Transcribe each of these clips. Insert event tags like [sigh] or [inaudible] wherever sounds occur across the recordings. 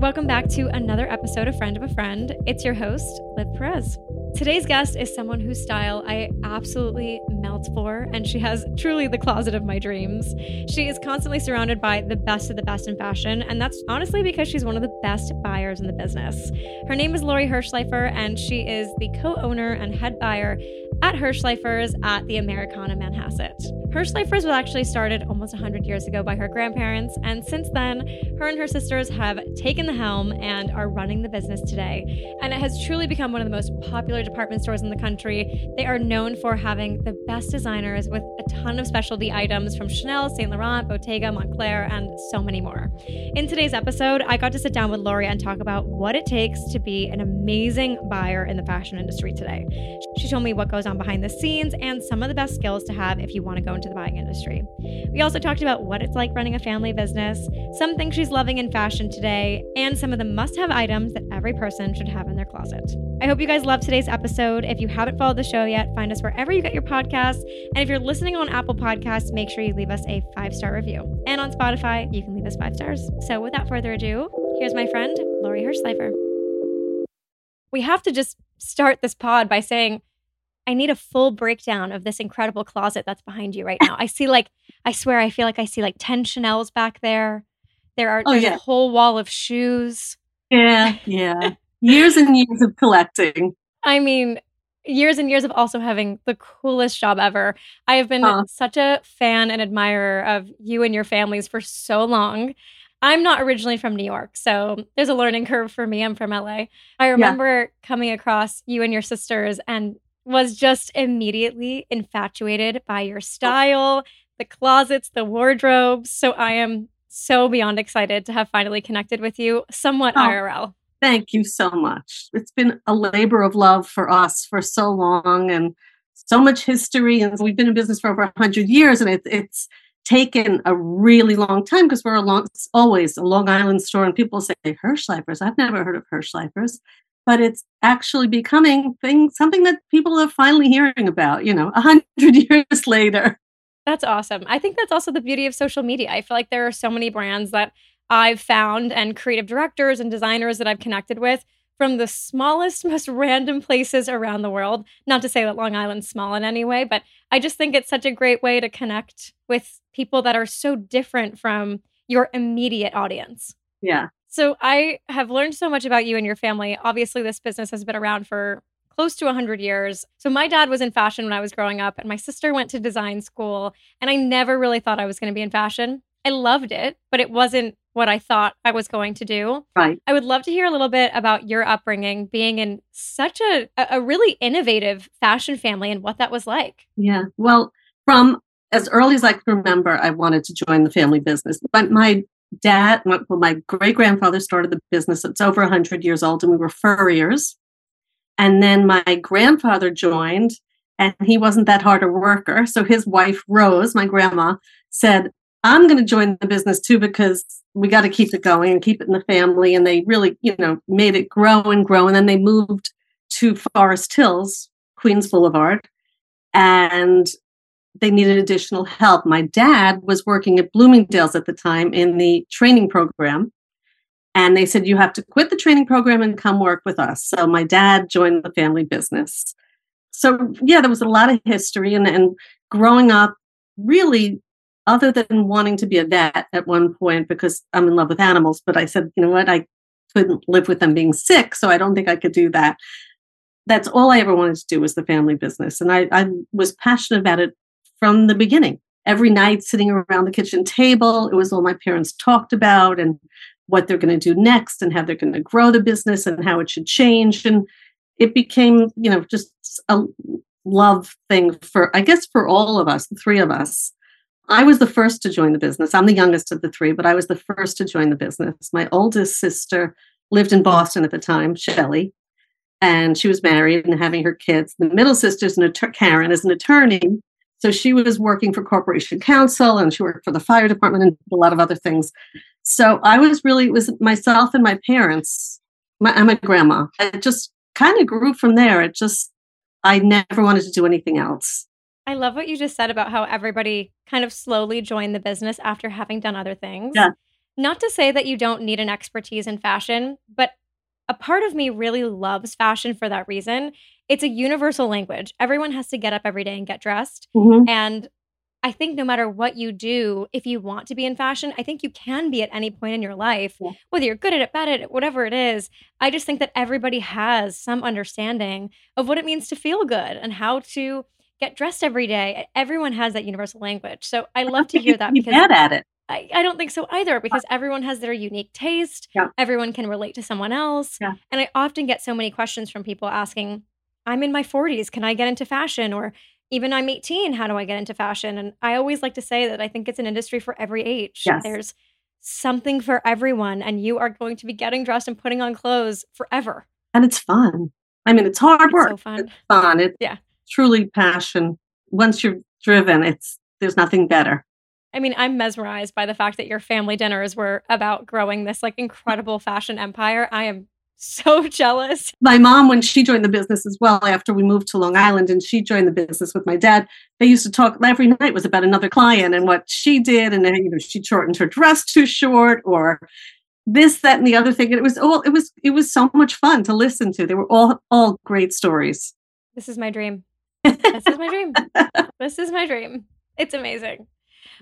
Welcome back to another episode of Friend of a Friend. It's your host, Liv Perez. Today's guest is someone whose style I absolutely melt for, and she has truly the closet of my dreams. She is constantly surrounded by the best of the best in fashion, and that's honestly because she's one of the best buyers in the business. Her name is Lori Hirshleifer, and she is the co owner and head buyer at Hirshleifers at the Americana Manhasset. Hirshleifers was actually started almost 100 years ago by her grandparents, and since then, her and her sisters have taken the helm and are running the business today. And it has truly become one of the most popular department stores in the country. They are known for having the best designers with a ton of specialty items from Chanel, Saint Laurent, Bottega, Moncler, and so many more. In today's episode, I got to sit down with Lori and talk about what it takes to be an amazing buyer in the fashion industry today. She told me what goes on behind the scenes and some of the best skills to have if you want to go into the buying industry. We also talked about what it's like running a family business, some things she's loving in fashion today, and some of the must have items that every person should have in their closet. I hope you guys love today's episode. If you haven't followed the show yet, find us wherever you get your podcasts. And if you're listening on Apple Podcasts, make sure you leave us a five star review. And on Spotify, you can leave us five stars. So without further ado, here's my friend, Lori Hirshleifer. We have to just start this pod by saying, I need a full breakdown of this incredible closet that's behind you right now. I see like I swear I feel like I see like 10 Chanel's back there. There are Oh, there's yeah. a whole wall of shoes. Yeah, yeah. years and years of collecting. I mean, years and years of also having the coolest job ever. I have been such a fan and admirer of you and your families for so long. I'm not originally from New York, so there's a learning curve for me. I'm from LA. I remember coming across you and your sisters and was just immediately infatuated by your oh. style, the closets, the wardrobes. So I am so beyond excited to have finally connected with you somewhat Oh. IRL. Thank you so much. It's been a labor of love for us for so long and so much history. And we've been in business for over 100 years, and it, it's taken a really long time because we're a long, always a Long Island store. And people say, Hirshleifers. I've never heard of Hirshleifers. But it's actually becoming thing, something that people are finally hearing about, you know, a 100 [laughs] years later. That's awesome. I think that's also the beauty of social media. I feel like there are so many brands that I've found and creative directors and designers that I've connected with from the smallest, [laughs] most random places around the world. Not to say that Long Island's small in any way, but I just think it's such a great way to connect with people that are so different from your immediate audience. Yeah. So I have learned so much about you and your family. Obviously, this business has been around for close to 100 years. So my dad was in fashion when I was growing up, and my sister went to design school, and I never really thought I was going to be in fashion. I loved it, but it wasn't what I thought I was going to do. Right. I would love to hear a little bit about your upbringing, being in such a a a really innovative fashion family and what that was like. Yeah. Well, from as early as I can remember, I wanted to join the family business. But my dad, well, my great grandfather started the business. It's over 100 years old, and we were furriers. And then my grandfather joined, and he wasn't that hard a worker. So his wife, Rose, my grandma, said, I'm going to join the business too because we got to keep it going and keep it in the family. And they really, you know, made it grow and grow. And then they moved to Forest Hills, Queens Boulevard, and they needed additional help. My dad was working at Bloomingdale's at the time in the training program. And they said, You have to quit the training program and come work with us. So my dad joined the family business. So, yeah, there was a lot of history. And, and growing up, really, other than wanting to be a vet at one point because I'm in love with animals, but I said, You know what? I couldn't live with them being sick. So I don't think I could do that. That's all I ever wanted to do was the family business. And I, I was passionate about it from the beginning. Every night sitting around the kitchen table, it was all my parents talked about and what they're going to do next and how they're going to grow the business and how it should change. And it became, you know, just a love thing for, I guess, for all of us, the three of us. I was the first to join the business. I'm the youngest of the three, but I was the first to join the business. My oldest sister lived in Boston at the time, Shelley, and she was married and having her kids. The middle sister's an att- Karen is an attorney, so she was working for Corporation Counsel and she worked for the fire department and a lot of other things. So I was really it was myself and my parents. My, and my grandma. It just kind of grew from there. It just I never wanted to do anything else. I love what you just said about how everybody kind of slowly joined the business after having done other things. Yeah. Not to say that you don't need an expertise in fashion, but a part of me really loves fashion for that reason. It's a universal language. Everyone has to get up every day and get dressed. Mhm. And I think no matter what you do, if you want to be in fashion, I think you can be at any point in your life, Yeah. whether you're good at it, bad at it, whatever it is. I just think that everybody has some understanding of what it means to feel good and how to get dressed every day. Everyone has that universal language. So I love to hear [laughs] that Be because bad at it. I, I don't think so either because everyone has their unique taste. Yeah. Everyone can relate to someone else. Yeah. And I often get so many questions from people asking, I'm in my 40s. Can I get into fashion? Or even I'm 18. How do I get into fashion? And I always like to say that I think it's an industry for every age. Yes. There's something for everyone, and you are going to be getting dressed and putting on clothes forever. And it's fun. I mean, it's hard It's work. so fun. It's fun. It's Yeah. truly passion. Once you're driven, it's there's nothing better. I mean, I'm mesmerized by the fact that your family dinners were about growing this like incredible fashion empire. I am so [laughs] jealous. my mom when she joined the business as well after we moved to long island and she joined the business with my dad they used to talk every night was about another client and what she did and you know she shortened her dress too short or this that and the other thing and it was all it was it was so much fun to listen to they were all all great stories This is my dream. [laughs] This is my dream. this is my dream. It's amazing.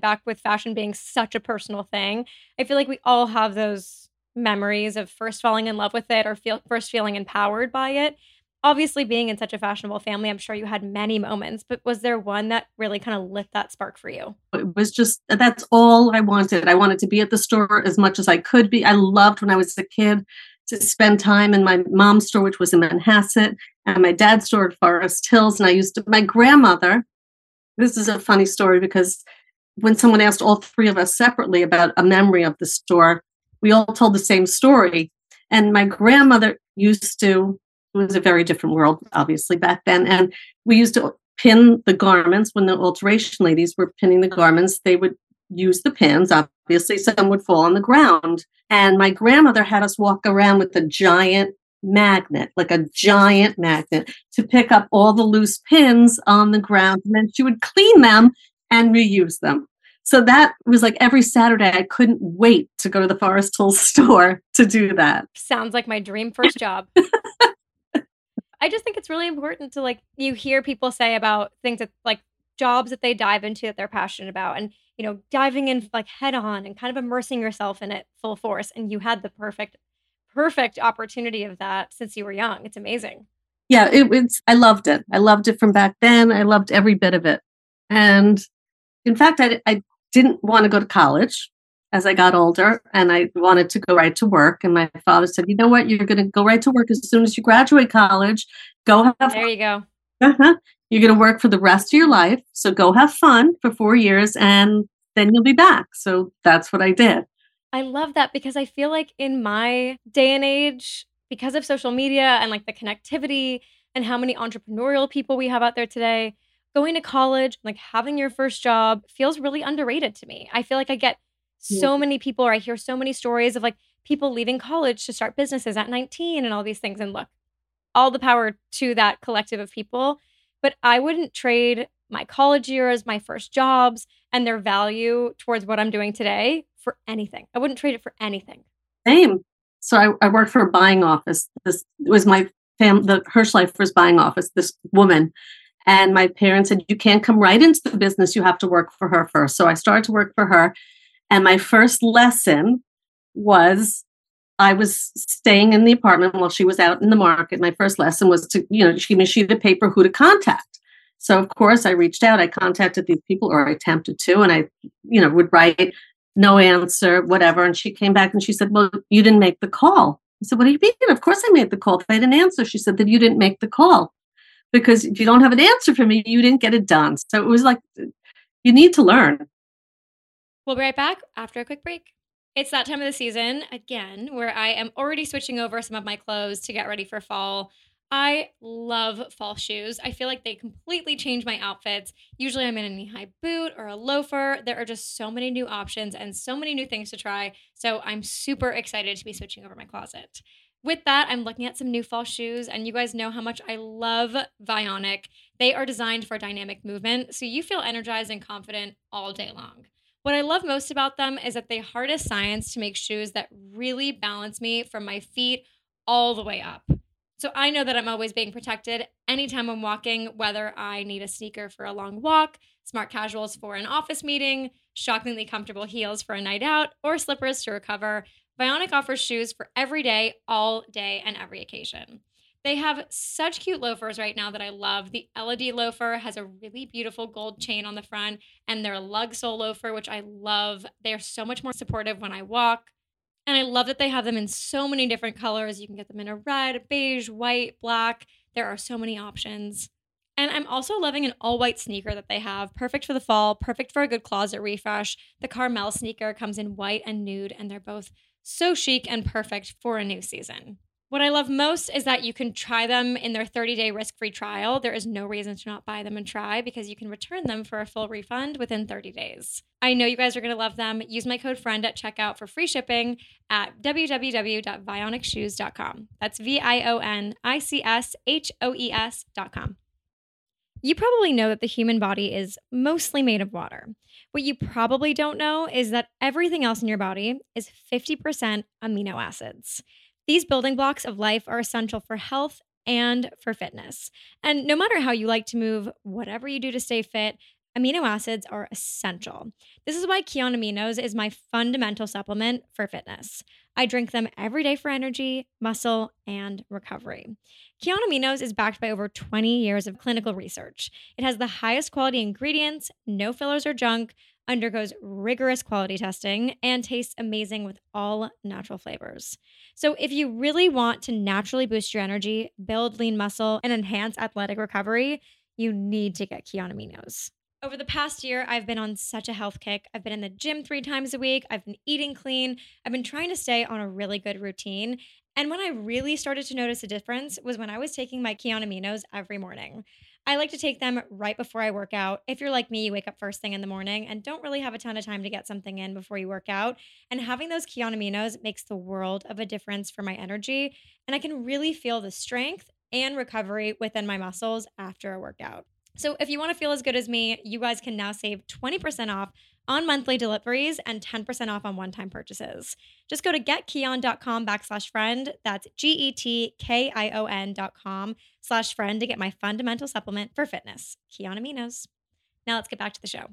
Back with fashion being such a personal thing, I feel like we all have those memories of first falling in love with it or feel first feeling empowered by it. Obviously, being in such a fashionable family, I'm sure you had many moments, but was there one that really kind of lit that spark for you? it was just that's all i wanted i wanted to be at the store as much as i could be i loved when i was a kid to spend time in my mom's store which was in manhasset and my dad's store at forest hills and i used to my grandmother this is a funny story because when someone asked all three of us separately about a memory of the store we all told the same story. And my grandmother used to it was a very different world obviously back then. And we used to pin the garments. When the alteration ladies were pinning the garments they would use the pins. Obviously some would fall on the ground. And my grandmother had us walk around with a giant magnet like a giant magnet to pick up all the loose pins on the ground. And then she would clean them and reuse them so that was like every saturday i couldn't wait to go to the forest hills [laughs] store to do that Sounds like my dream [laughs] first job. I just think it's really important to like you hear people say about things that like jobs that they dive into that they're passionate about and you know diving in like head on and kind of immersing yourself in it full force and you had the perfect perfect opportunity of that since you were young. It's amazing. yeah it was i loved it i loved it from back then i loved every bit of it and in fact i, I didn't want to go to college as i got older and i wanted to go right to work and my father said you know what? You're going to go right to work as soon as you graduate college. Go have There you go. uh-huh. you're going to work for the rest of your life so go have fun for four years and then you'll be back. So that's what i did. I love that because I feel like in my day and age, because of social media and like the connectivity and how many entrepreneurial people we have out there today, going to college, like having your first job feels really underrated to me. I feel like I get so many people or I hear so many stories of like people leaving college to start businesses at 19 and all these things. And look, all the power to that collective of people. But I wouldn't trade my college years, my first jobs, and their value towards what I'm doing today for anything. I wouldn't trade it for anything. Same. So I, I worked for a buying office. This was my fam, the Hirshleifers buying office. This woman, and my parents said, "You can't come right into the business. You have to work for her first. So I started to work for her, and my first lesson was I was staying in the apartment while she was out in the market. My first lesson was to, you know, she gave me a sheet of paper who to contact. So of course I reached out, I contacted these people, or I attempted to, and I, you know, would write no answer, whatever. And she came back and she said, Well, you didn't make the call. I said, What do you mean? Of course I made the call. I didn't answer, she said that you didn't make the call. Because if you don't have an answer for me, you didn't get it done. So it was like you need to learn. We'll be right back after a quick break. It's that time of the season again where I am already switching over some of my clothes to get ready for fall. I love fall shoes. I feel like they completely change my outfits. Usually I'm in a knee high boot or a loafer. There are just so many new options and so many new things to try. So I'm super excited to be switching over my closet. With that, I'm looking at some new fall shoes, and you guys know how much I love Vionic. They are designed for dynamic movement, so you feel energized and confident all day long. What I love most about them is that they harness science to make shoes that really balance me from my feet all the way up. So I know that I'm always being protected anytime I'm walking, whether I need a sneaker for a long walk, smart casuals for an office meeting, shockingly comfortable heels for a night out, or slippers to recover. Vionic offers shoes for every day, all day, and every occasion. They have such cute loafers right now that I love. The LED loafer has a really beautiful gold chain on the front, and their lug sole loafer, which I love. They're so much more supportive when I walk. And I love that they have them in so many different colors. You can get them in a red, beige, white, black. There are so many options. And I'm also loving an all white sneaker that they have. Perfect for the fall, perfect for a good closet refresh. The Carmel sneaker comes in white and nude, and they're both so chic and perfect for a new season. What I love most is that you can try them in their 30 day risk free trial. There is no reason to not buy them and try because you can return them for a full refund within 30 days. I know you guys are going to love them. Use my code FRIEND at checkout for free shipping at www.vionicshoes.com. That's V I O N I C S H O E S.com. You probably know that the human body is mostly made of water. What you probably don't know is that everything else in your body is 50% amino acids. These building blocks of life are essential for health and for fitness. And no matter how you like to move, whatever you do to stay fit, amino acids are essential. This is why Kion Aminos is my fundamental supplement for fitness. I drink them every day for energy, muscle, and recovery. Kion Aminos is backed by over 20 years of clinical research. It has the highest quality ingredients, no fillers or junk, undergoes rigorous quality testing, and tastes amazing with all natural flavors. So, if you really want to naturally boost your energy, build lean muscle, and enhance athletic recovery, you need to get Kion Aminos. Over the past year, I've been on such a health kick. I've been in the gym three times a week. I've been eating clean. I've been trying to stay on a really good routine. And when I really started to notice a difference was when I was taking my Kion Aminos every morning. I like to take them right before I work out. If you're like me, you wake up first thing in the morning and don't really have a ton of time to get something in before you work out. And having those Kion Aminos makes the world of a difference for my energy. And I can really feel the strength and recovery within my muscles after a workout. So if you want to feel as good as me, you guys can now save 20% off on monthly deliveries and 10% off on one-time purchases. Just go to getkion.com backslash friend. That's G-E-T-K-I-O-N dot com slash friend to get my fundamental supplement for fitness, Kion Aminos. Now let's get back to the show.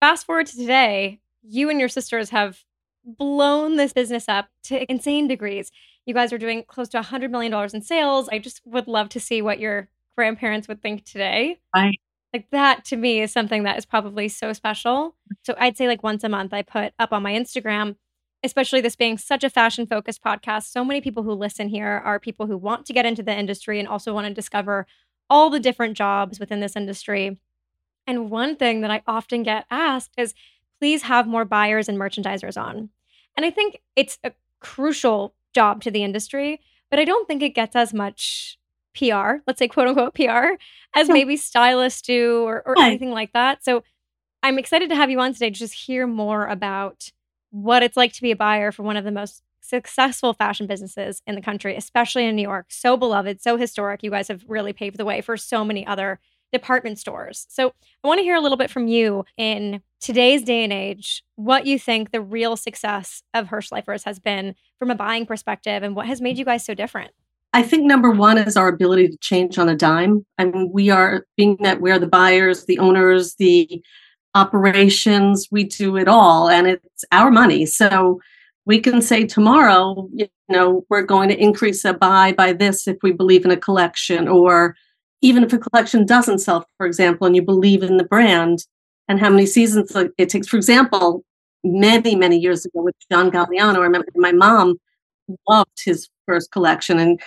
Fast forward to today, you and your sisters have blown this business up to insane degrees. You guys are doing close to $100 million in sales. I just would love to see what your grandparents would think today. Right. Like that to me is something that is probably so special. Mm. So I'd say like once a month I put up on my Instagram, especially this being such a fashion focused podcast. So many people who listen here are people who want to get into the industry and also want to discover all the different jobs within this industry. And one thing that I often get asked is please have more buyers and merchandisers on. And I think it's a crucial job to the industry, but I don't think it gets as much PR, let's say quote unquote PR, as maybe stylists do or, or anything like that. So I'm excited to have you on today to just hear more about what it's like to be a buyer for one of the most successful fashion businesses in the country, especially in New York. So beloved, so historic. You guys have really paved the way for so many other department stores. So I want to hear a little bit from you in today's day and age, what you think the real success of Hirshleifers has been from a buying perspective and what has made you guys so different. I think number one is our ability to change on a dime. I mean, we are being that we're the buyers, the owners, the operations, we do it all, and it's our money. So we can say tomorrow, you know, we're going to increase a buy by this if we believe in a collection, or even if a collection doesn't sell, for example, and you believe in the brand and how many seasons it takes. For example, many, many years ago with John Galliano, I remember my mom loved his first collection. And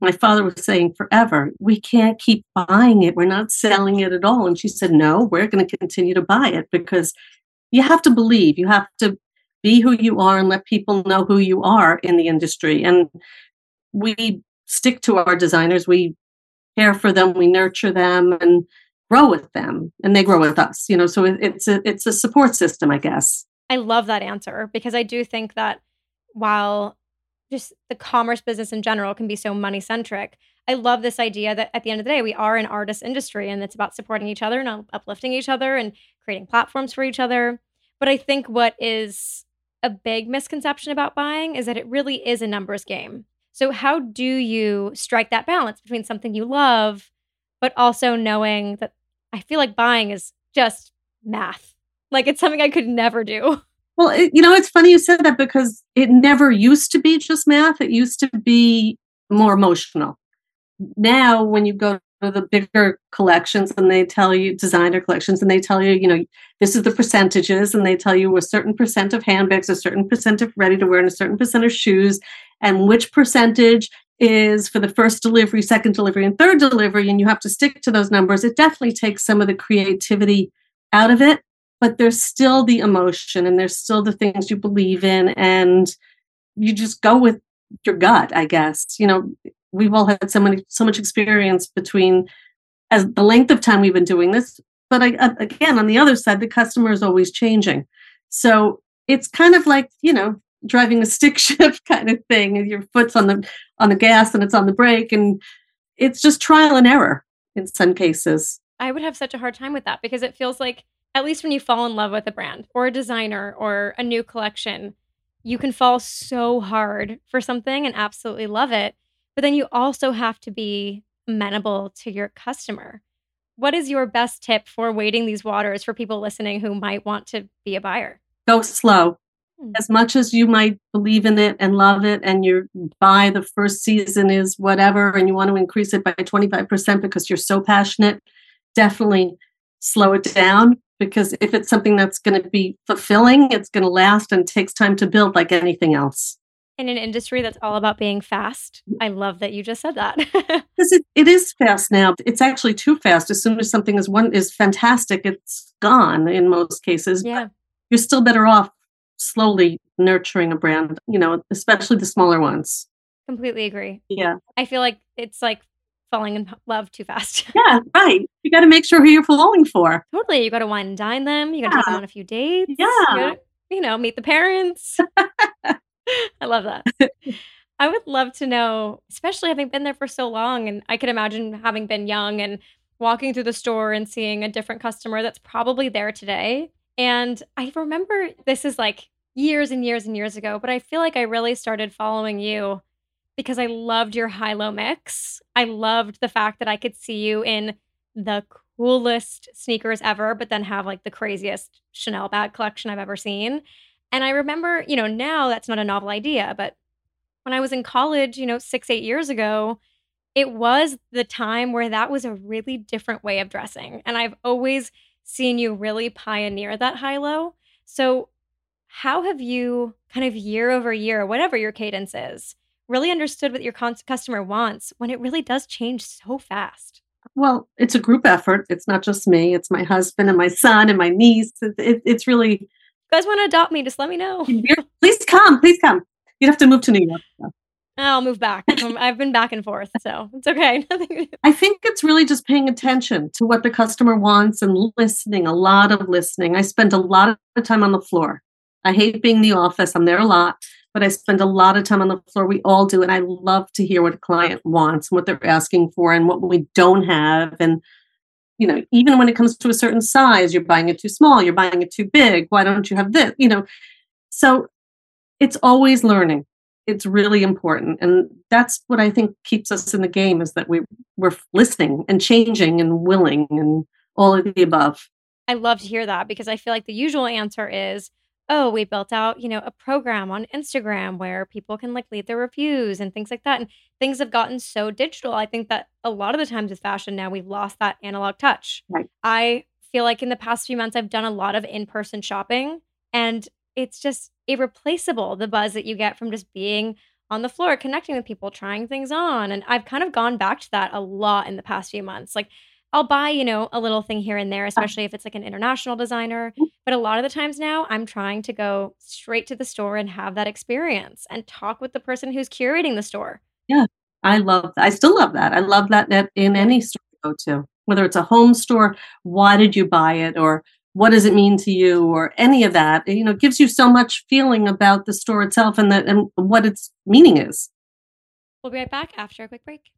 my father was saying forever, we can't keep buying it. We're not selling it at all. And she said, no, we're going to continue to buy it because you have to believe, you have to be who you are and let people know who you are in the industry. And we stick to our designers, we care for them, we nurture them and grow with them and they grow with us, you know, so it's a, it's a support system, I guess. I love that answer because I do think that while just the commerce business in general can be so money centric. I love this idea that at the end of the day, we are an artist industry and it's about supporting each other and uplifting each other and creating platforms for each other. But I think what is a big misconception about buying is that it really is a numbers game. So, how do you strike that balance between something you love, but also knowing that I feel like buying is just math? Like it's something I could never do. [laughs] Well, it, you know, it's funny you said that because it never used to be just math. It used to be more emotional. Now, when you go to the bigger collections and they tell you designer collections and they tell you, you know, this is the percentages and they tell you a certain percent of handbags, a certain percent of ready to wear, and a certain percent of shoes, and which percentage is for the first delivery, second delivery, and third delivery, and you have to stick to those numbers. It definitely takes some of the creativity out of it but there's still the emotion and there's still the things you believe in and you just go with your gut i guess. You know we've all had so many so much experience between as the length of time we've been doing this but I, uh, again on the other side the customer is always changing. So it's kind of like you know driving a stick [laughs] shift kind of thing and your foot's on the on the gas and it's on the brake and it's just trial and error in some cases. I would have such a hard time with that because it feels like at least when you fall in love with a brand or a designer or a new collection, you can fall so hard for something and absolutely love it. But then you also have to be amenable to your customer. What is your best tip for wading these waters for people listening who might want to be a buyer? Go slow. Hmm. As much as you might believe in it and love it, and you buy the first season is whatever, and you want to increase it by 25% because you're so passionate, definitely slow it down because if it's something that's going to be fulfilling, it's going to last and takes time to build like anything else. In an industry that's all about being fast, mm-hmm. I love that you just said that. [laughs] because it, it is fast now. It's actually too fast. As soon as something is one is fantastic, it's gone in most cases. Yeah. But you're still better off slowly nurturing a brand, you know, especially the smaller ones. Completely agree. Yeah. I feel like it's like falling in love too fast. [laughs] Yeah, right. You got to make sure who you're falling for. Totally. You got to wine and dine them. You got to yeah. take them on a few dates. Yeah. You, gotta, you know, meet the parents. [laughs] I love that. I would love to know, especially having been there for so long. And I could imagine having been young and walking through the store and seeing a different customer that's probably there today. And I remember this is like years and years and years ago, but I feel like I really started following you because I loved your high low mix. I loved the fact that I could see you in the coolest sneakers ever, but then have like the craziest Chanel bag collection I've ever seen. And I remember, you know, now that's not a novel idea, but when I was in college, you know, six, eight years ago, it was the time where that was a really different way of dressing. And I've always seen you really pioneer that high low. So, how have you kind of year over year, whatever your cadence is, really understood what your con- customer wants when it really does change so fast? Well, it's a group effort. It's not just me. It's my husband and my son and my niece. It, it, it's really. You guys want to adopt me? Just let me know. Please come. Please come. You'd have to move to New York. I'll move back. [laughs] I've been back and forth, so it's okay. [laughs] I think it's really just paying attention to what the customer wants and listening, a lot of listening. I spend a lot of time on the floor. I hate being in the office. I'm there a lot but I spend a lot of time on the floor. We all do. And I love to hear what a client wants and what they're asking for and what we don't have. And, you know, even when it comes to a certain size, you're buying it too small, you're buying it too big. Why don't you have this? You know, so it's always learning. It's really important. And that's what I think keeps us in the game is that we, we're listening and changing and willing and all of the above. I love to hear that because I feel like the usual answer is, oh, we built out, you know, a program on Instagram where people can like leave their reviews and things like that. And things have gotten so digital. I think that a lot of the times with fashion now we've lost that analog touch. Right. I feel like in the past few months I've done a lot of in-person shopping and it's just irreplaceable the buzz that you get from just being on the floor connecting with people trying things on and I've kind of gone back to that a lot in the past few months like I'll buy, you know, a little thing here and there, uh. especially if it's like an international designer. Mm-hmm. But a lot of the times now, I'm trying to go straight to the store and have that experience and talk with the person who's curating the store. Yeah, I love that. I still love that. I love that in any store you go to, whether it's a home store, why did you buy it? Or what does it mean to you or any of that you know it gives you so much feeling about the store itself and the, and what its meaning is we'll be right back after a quick break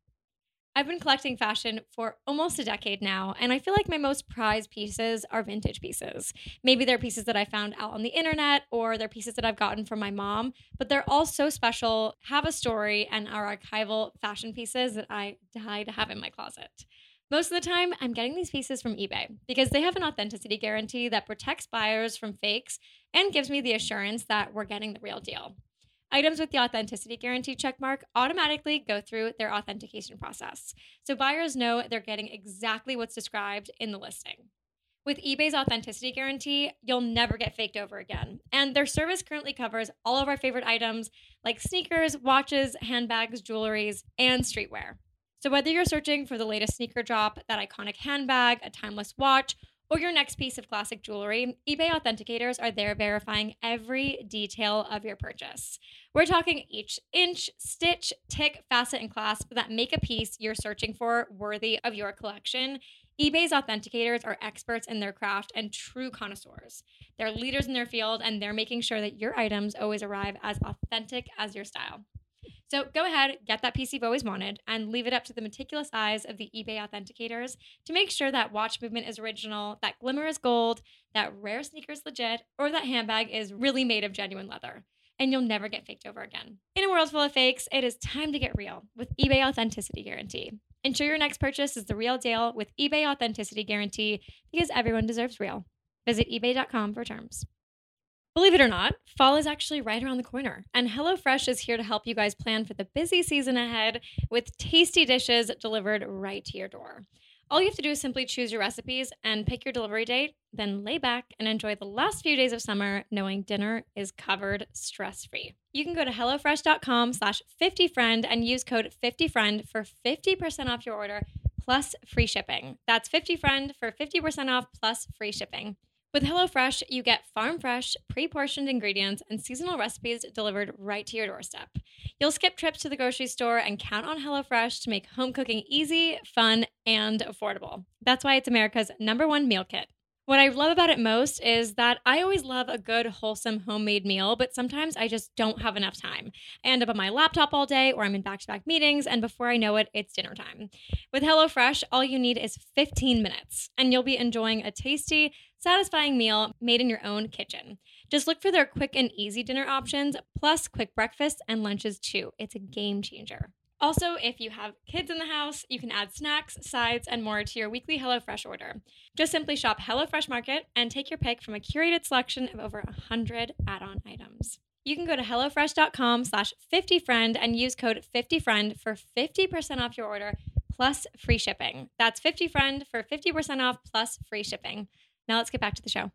I've been collecting fashion for almost a decade now, and I feel like my most prized pieces are vintage pieces. Maybe they're pieces that I found out on the internet or they're pieces that I've gotten from my mom, but they're all so special, have a story, and are archival fashion pieces that I die to have in my closet. Most of the time, I'm getting these pieces from eBay because they have an authenticity guarantee that protects buyers from fakes and gives me the assurance that we're getting the real deal. Items with the authenticity guarantee checkmark automatically go through their authentication process, so buyers know they're getting exactly what's described in the listing. With eBay's authenticity guarantee, you'll never get faked over again. And their service currently covers all of our favorite items like sneakers, watches, handbags, jewelries, and streetwear. So whether you're searching for the latest sneaker drop, that iconic handbag, a timeless watch, or your next piece of classic jewelry, eBay authenticators are there verifying every detail of your purchase. We're talking each inch, stitch, tick, facet, and clasp that make a piece you're searching for worthy of your collection. eBay's authenticators are experts in their craft and true connoisseurs. They're leaders in their field and they're making sure that your items always arrive as authentic as your style. So go ahead, get that piece you've always wanted, and leave it up to the meticulous eyes of the eBay authenticators to make sure that watch movement is original, that glimmer is gold, that rare sneaker is legit, or that handbag is really made of genuine leather. And you'll never get faked over again. In a world full of fakes, it is time to get real with eBay Authenticity Guarantee. Ensure your next purchase is the real deal with eBay Authenticity Guarantee because everyone deserves real. Visit eBay.com for terms. Believe it or not, fall is actually right around the corner, and HelloFresh is here to help you guys plan for the busy season ahead with tasty dishes delivered right to your door. All you have to do is simply choose your recipes and pick your delivery date, then lay back and enjoy the last few days of summer knowing dinner is covered stress-free. You can go to HelloFresh.com slash 50friend and use code 50friend for 50% off your order plus free shipping. That's 50friend for 50% off plus free shipping. With HelloFresh, you get farm fresh, pre portioned ingredients and seasonal recipes delivered right to your doorstep. You'll skip trips to the grocery store and count on HelloFresh to make home cooking easy, fun, and affordable. That's why it's America's number one meal kit. What I love about it most is that I always love a good, wholesome homemade meal, but sometimes I just don't have enough time. I end up on my laptop all day or I'm in back to back meetings, and before I know it, it's dinner time. With HelloFresh, all you need is 15 minutes, and you'll be enjoying a tasty, satisfying meal made in your own kitchen. Just look for their quick and easy dinner options, plus quick breakfasts and lunches too. It's a game changer. Also, if you have kids in the house, you can add snacks, sides, and more to your weekly HelloFresh order. Just simply shop HelloFresh Market and take your pick from a curated selection of over 100 add-on items. You can go to HelloFresh.com slash 50friend and use code 50friend for 50% off your order plus free shipping. That's 50friend for 50% off plus free shipping. Now let's get back to the show.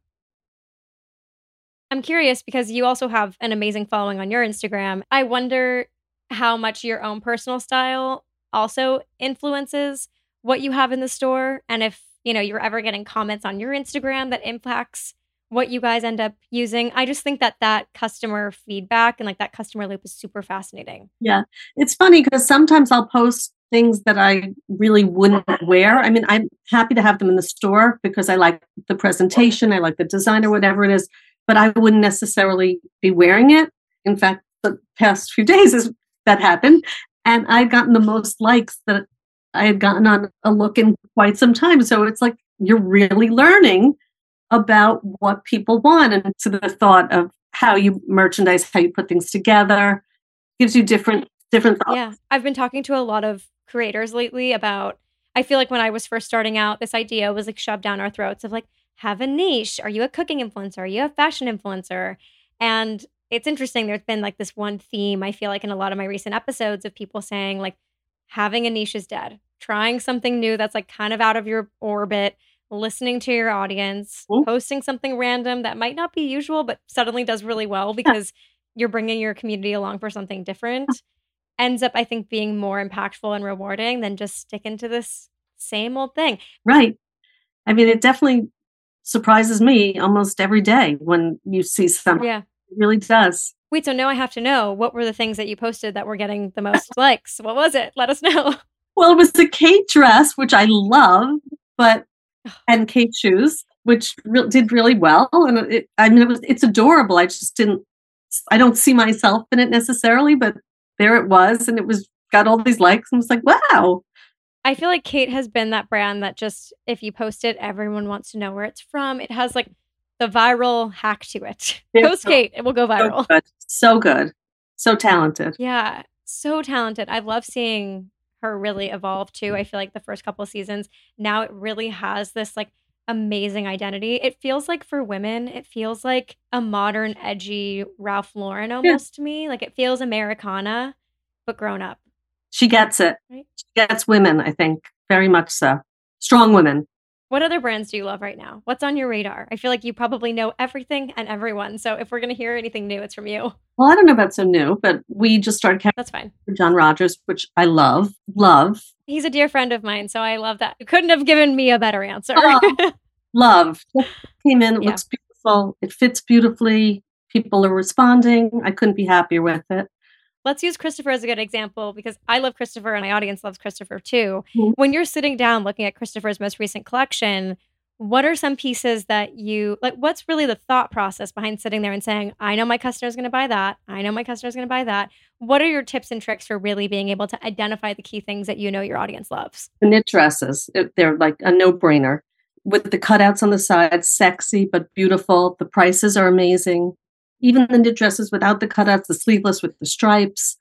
I'm curious because you also have an amazing following on your Instagram. I wonder how much your own personal style also influences what you have in the store and if you know you're ever getting comments on your instagram that impacts what you guys end up using i just think that that customer feedback and like that customer loop is super fascinating. Yeah. It's funny because sometimes i'll post things that i really wouldn't wear. I mean i'm happy to have them in the store because i like the presentation i like the design or whatever it is but i wouldn't necessarily be wearing it. In fact the past few [laughs] days is that happened. And I'd gotten the most likes that I had gotten on a look in quite some time. So it's like you're really learning about what people want and to the thought of how you merchandise, how you put things together, gives you different different thoughts. Yeah. I've been talking to a lot of creators lately about I feel like when I was first starting out, this idea was like shoved down our throats of like, have a niche? Are you a cooking influencer? Are you a fashion influencer? And it's interesting. There's been like this one theme, I feel like, in a lot of my recent episodes of people saying, like, having a niche is dead, trying something new that's like kind of out of your orbit, listening to your audience, Ooh. posting something random that might not be usual, but suddenly does really well because you're bringing your community along for something different. Ends up, I think, being more impactful and rewarding than just sticking to this same old thing. Right. I mean, it definitely surprises me almost every day when you see something. Yeah. Really does. Wait, so now I have to know what were the things that you posted that were getting the most likes? What was it? Let us know. [laughs] Well, it was the Khaite dress, which I love, but [sighs] and Khaite shoes, which re- did really well. And it, I mean, it was it's adorable. I just didn't. I don't see myself in it necessarily, but there it was, and it was got all these likes, and was like, wow. I feel like Khaite has been that brand that just if you post it, everyone wants to know where it's from. It has like the viral hack to it. Yeah. Post Khaite, it will go So viral. good. So good. So talented. Yeah, so talented. I love seeing her really evolve too. I feel like the first couple seasons, now it really has this like amazing identity. It feels like for women, it feels like a modern, edgy Ralph Lauren almost to me. Like it feels Americana, but grown up. She gets it. Right. She gets women, I think, very much so. Strong women. What other brands do you love right now? What's on your radar? I feel like you probably know everything and everyone. So if we're going to hear anything new, it's from you. Well, I don't know about so new, but we just started That's fine. John Rogers, which I love, love, He's a dear friend of mine. So I love that. You couldn't have given me a better answer. Oh. [laughs] love. Came in, it Yeah. looks beautiful, it fits beautifully. People are responding. I couldn't be happier with it. Let's use Christopher as a good example because I love Christopher and my audience loves Christopher too. Mhm. When you're sitting down looking at Christopher's most recent collection, what are some pieces that you like? What's really the thought process behind sitting there and saying, I know my customer's going to buy that. I know my customer's going to buy that. What are your tips and tricks for really being able to identify the key things that you know your audience loves? The knit dresses, they're like a no brainer with the cutouts on the sides, sexy but beautiful. The prices are amazing. Even the knit dresses without the cutouts, the sleeveless with the stripes.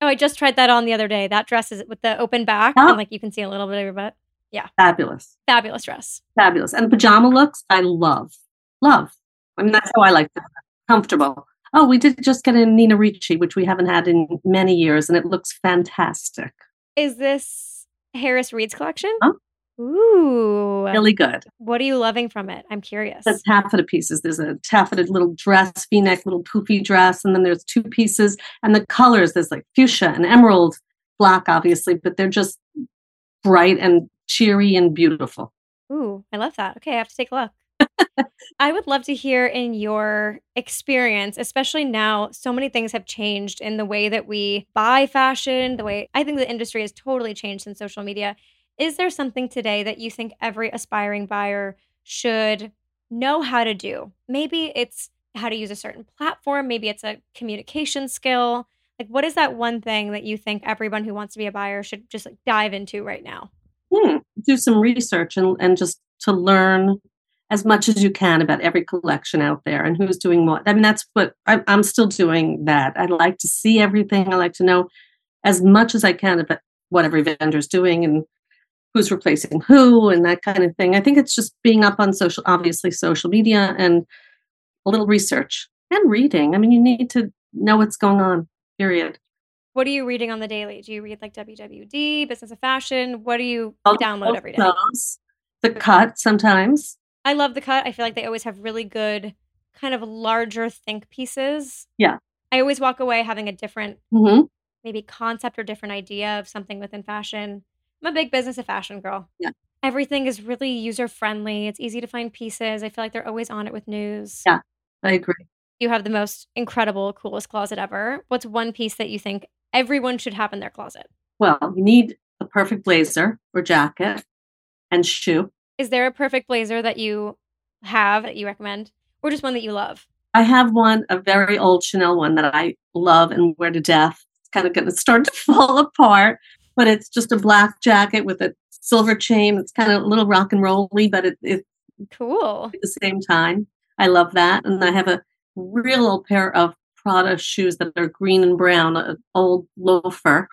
Oh, I just tried that on the other day. That dress is with the open back Yeah. and like you can see a little bit of your butt. Yeah. Fabulous. Fabulous dress. Fabulous. And the pajama looks, I love. Love. I mean, that's how I like them. Comfortable. Oh, we did just get a Nina Ricci, which we haven't had in many years, and it looks fantastic. Is this Harris Reed's collection? Huh? Ooh. Really good. What are you loving from it? I'm curious. That's half of the taffeta pieces. There's a taffeta little dress, v-neck, little poofy dress, and then there's two pieces. And the colors, there's like fuchsia and emerald black, obviously, but they're just bright and cheery and beautiful. Ooh, I love that. Okay, I have to take a look. I would love to hear in your experience, especially now, so many things have changed in the way that we buy fashion, the way I think the industry has totally changed since social media. Is there something today that you think every aspiring buyer should know how to do? Maybe it's how to use a certain platform, maybe it's a communication skill. Like, what is that one thing that you think everyone who wants to be a buyer should just like dive into right now? Hmm. Do some research and, and just to learn as much as you can about every collection out there and who's doing what. I mean, that's what I, I'm still doing that. I'd like to see everything. I like to know as much as I can about what every vendor's doing and who's replacing who and that kind of thing. I think it's just being up on social, obviously, social media and a little research and reading. I mean, you need to know what's going on, period. What are you reading on the daily? Do you read like WWD, Business of Fashion? What do you I'll download every day? those. The cut sometimes. I love the cut. I feel like they always have really good, kind of larger think pieces. Yeah. I always walk away having a different, hmm maybe concept or different idea of something within fashion. I'm a big business of fashion girl. Yeah. Everything is really user friendly. It's easy to find pieces. I feel like they're always on it with news. Yeah. I agree. You have the most incredible, coolest closet ever. What's one piece that you think everyone should have in their closet? Well, you need a perfect blazer or jacket and shoe. Is there a perfect blazer that you have that you recommend, or just one that you love? I have one, a very old Chanel one that I love and wear to death. It's kind of going to start to [laughs] fall apart, but it's just a black jacket with a silver chain. It's kind of a little rock and rolly, but it, it Cool. at the same time. I love that. And I have a real old pair of Prada shoes that are green and brown, an old loafer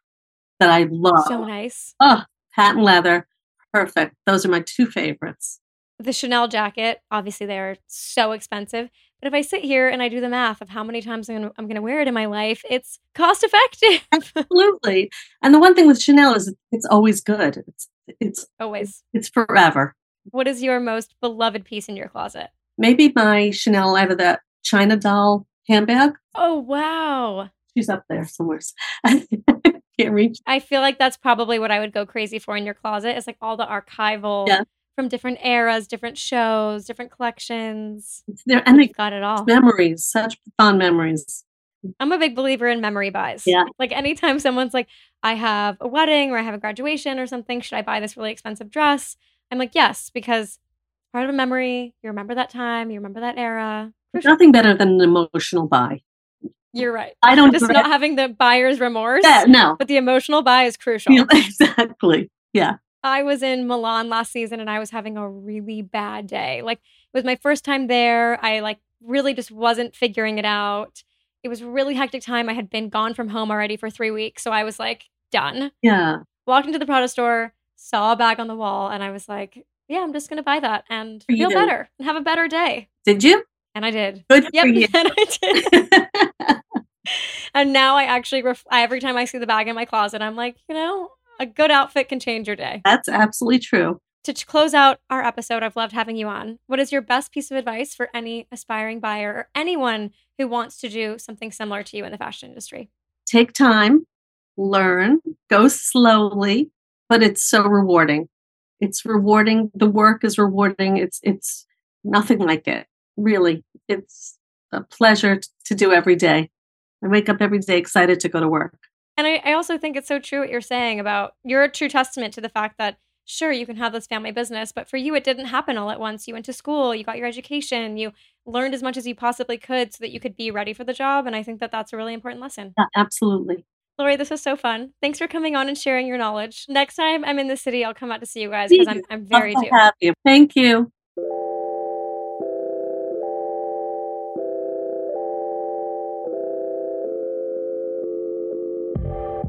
that I love. So nice. Oh, patent leather. Perfect. Those are my two favorites. the Chanel jacket, obviously they're so expensive. But if I sit here and I do the math of how many times I'm gonna, I'm gonna wear it in my life, it's cost effective. Absolutely. And the one thing with Chanel is it's always good. It's it's always. It's forever. What is your most beloved piece in your closet? Maybe my Chanel. I have that China doll handbag. Oh wow. She's up there somewhere. [laughs] Can't reach. I feel like that's probably what I would go crazy for in your closet. Is like all the archival Yeah. From different eras, different shows, different collections. There and they got it all. memories, such fond memories. I'm a big believer in memory buys. Yeah. Like anytime someone's like, I have a wedding or I have a graduation or something, should I buy this really expensive dress? I'm like, yes, because part of a memory. You remember that time, you remember that era. There's nothing better than an emotional buy. You're right. I don't Just regret- not having the buyer's remorse. Yeah, no. But the emotional buy is crucial. Yeah, [laughs] exactly. Yeah. I was in Milan last season and I was having a really bad day. Like it was my first time there. I like really just wasn't figuring it out. It was really hectic time. I had been gone from home already for 3 weeks, so I was like done. Yeah. Walked into the Prada store, saw a bag on the wall and I was like, yeah, I'm just going to buy that and You feel did. better and have a better day. Did you? And I did. Good Yep, for [laughs] you. and I did. [laughs] and now I actually ref- every time I see the bag in my closet, I'm like, you know, a good outfit can change your day. That's absolutely true. To close out our episode, I've loved having you on. What is your best piece of advice for any aspiring buyer or anyone who wants to do something similar to you in the fashion industry? Take time, learn, go slowly, but it's so rewarding. It's rewarding. The work is rewarding. It's it's nothing like it. Really. It's a pleasure to do every day. I wake up every day excited to go to work. And I, I also think it's so true what you're saying about you're a true testament to the fact that sure you can have this family business, but for you it didn't happen all at once. You went to school, you got your education, you learned as much as you possibly could so that you could be ready for the job. And I think that that's a really important lesson. Yeah, absolutely. Lori, this was so fun. Thanks for coming on and sharing your knowledge. Next time I'm in the city, I'll come out to see you guys because I'm, I'm very Love due. to have. Thank you.